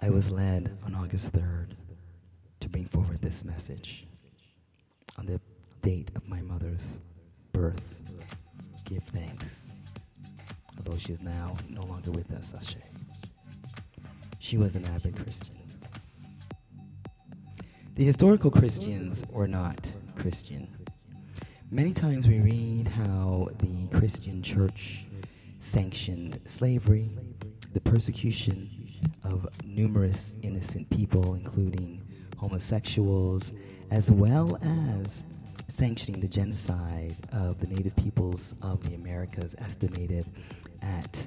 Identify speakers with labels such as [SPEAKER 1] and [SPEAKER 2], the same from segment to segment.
[SPEAKER 1] I was led on August 3rd to bring forward this message on the date of my mother's birth. Give thanks. Although she is now no longer with us, Ashe. She was an avid Christian. The historical Christians were not Christian. Many times we read how the Christian church sanctioned slavery, the persecution of numerous innocent people, including homosexuals, as well as sanctioning the genocide of the native peoples of the Americas, estimated at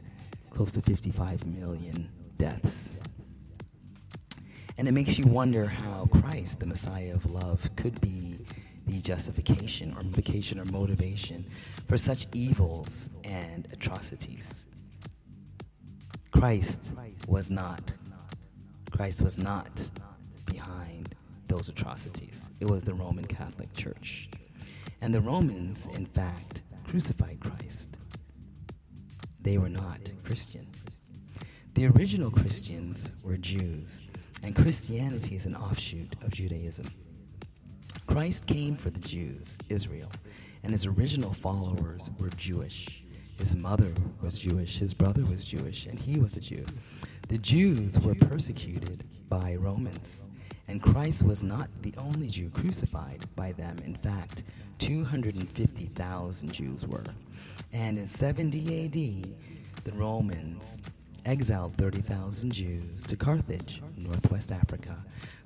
[SPEAKER 1] close to 55 million deaths. And it makes you wonder how Christ, the Messiah of love, could be the justification or motivation or motivation for such evils and atrocities. Christ was not. Christ was not behind those atrocities. It was the Roman Catholic Church. And the Romans, in fact, crucified Christ. They were not Christian. The original Christians were Jews, and Christianity is an offshoot of Judaism. Christ came for the Jews, Israel, and his original followers were Jewish. His mother was Jewish, his brother was Jewish, and he was a Jew. The Jews were persecuted by Romans, and Christ was not the only Jew crucified by them. In fact, 250,000 Jews were. And in 70 AD, the Romans exiled 30,000 Jews to Carthage, northwest Africa,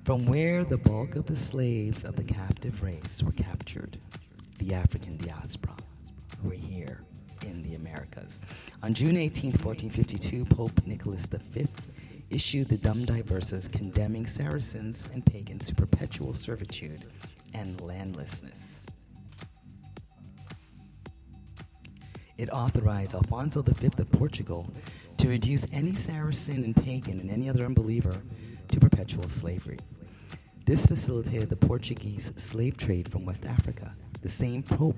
[SPEAKER 1] from where the bulk of the slaves of the captive race were captured. The African diaspora were here in the Americas. On June 18, 1452, Pope Nicholas V issued the Dum Diversas condemning Saracens and pagans to perpetual servitude and landlessness. It authorized Alfonso V of Portugal to reduce any Saracen and pagan and any other unbeliever to perpetual slavery. This facilitated the Portuguese slave trade from West Africa. The same pope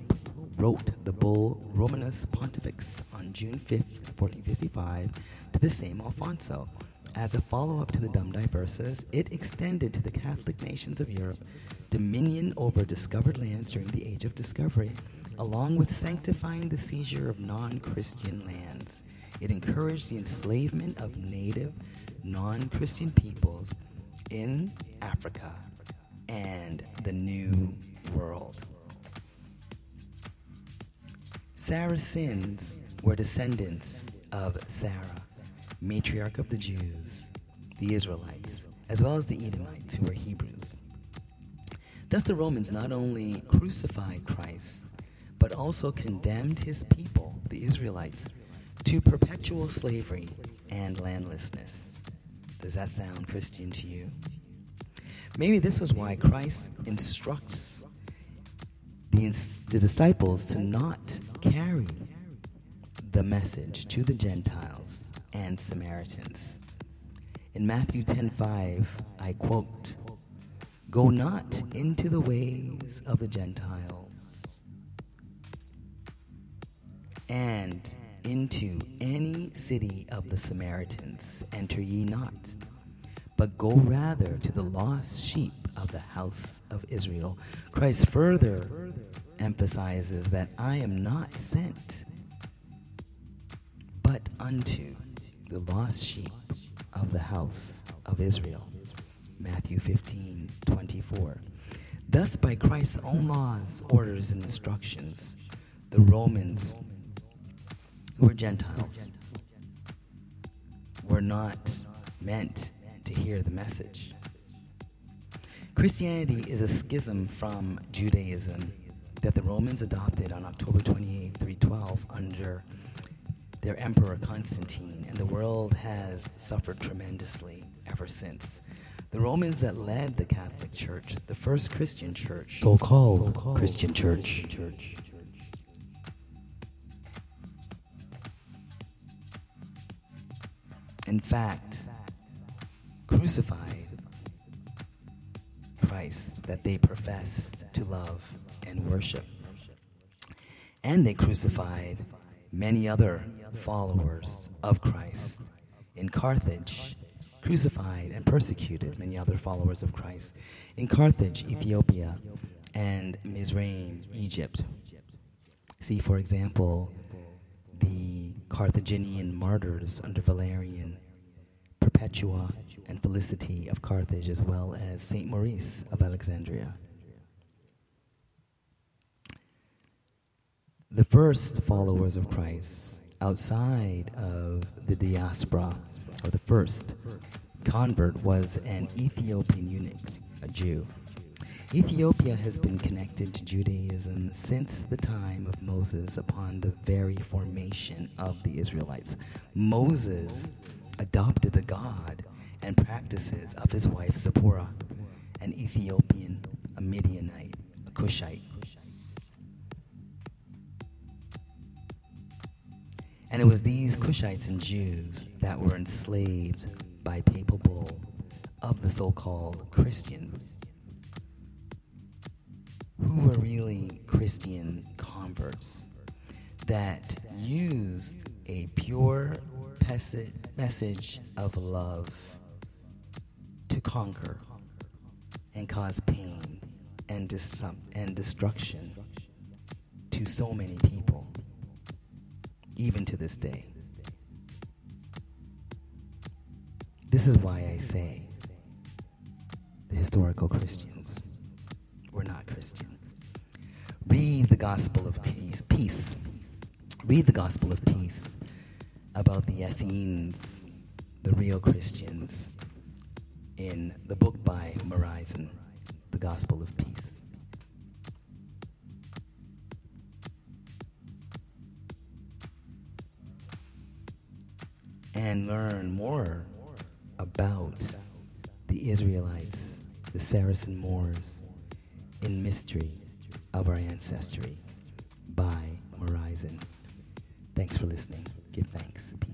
[SPEAKER 1] wrote the bull Romanus Pontifex on June 5, 1455, to the same Alfonso. As a follow up to the Dum Diversas, it extended to the Catholic nations of Europe dominion over discovered lands during the Age of Discovery, along with sanctifying the seizure of non Christian lands. It encouraged the enslavement of native, non Christian peoples in Africa and the New World. Saracens were descendants of Sarah, matriarch of the Jews, the Israelites, as well as the Edomites, who were Hebrews. Thus, the Romans not only crucified Christ, but also condemned his people, the Israelites, to perpetual slavery and landlessness. Does that sound Christian to you? Maybe this was why Christ instructs the, the disciples to not carry the message to the Gentiles and Samaritans. In Matthew 10:5, I quote, "Go not into the ways of the Gentiles, and into any city of the Samaritans enter ye not, but go rather to the lost sheep of the house of Israel." Christ further emphasizes that I am not sent but unto the lost sheep of the house of Israel. Matthew 15 24. Thus, by Christ's own laws, orders, and instructions, the Romans, who were Gentiles, were not meant to hear the message. Christianity is a schism from Judaism that the Romans adopted on October 28, 312, under their emperor Constantine, and the world has suffered tremendously ever since. The Romans that led the Catholic Church, the first Christian church, so called Christian church, in fact, crucified Christ that they professed to love and worship. And they crucified many other followers of Christ. In Carthage, crucified, and persecuted many other followers of Christ in Carthage, Ethiopia, and Mizraim, Egypt. See, for example, the Carthaginian martyrs under Valerian, Perpetua and Felicity of Carthage, as well as St. Maurice of Alexandria. The first followers of Christ outside of the diaspora, or the first convert, was an Ethiopian eunuch, a Jew. Ethiopia has been connected to Judaism since the time of Moses upon the very formation of the Israelites. Moses adopted the God and practices of his wife Zipporah, an Ethiopian, a Midianite, a Cushite. And it was these Cushites and Jews that were enslaved by papal bull of the so called Christians who were really Christian converts that used a pure message of love to conquer and cause pain and, dis- and destruction to so many people, even to this day. This is why I say the historical Christians were not Christian. Read the gospel of peace. peace. Read the gospel of peace about the Essenes, the real Christians, in the book by Morizen, The Gospel of Peace. And learn more about the Israelites, the Saracen Moors, in Mystery of Our Ancestry by Morizen. Thanks for listening. Give thanks.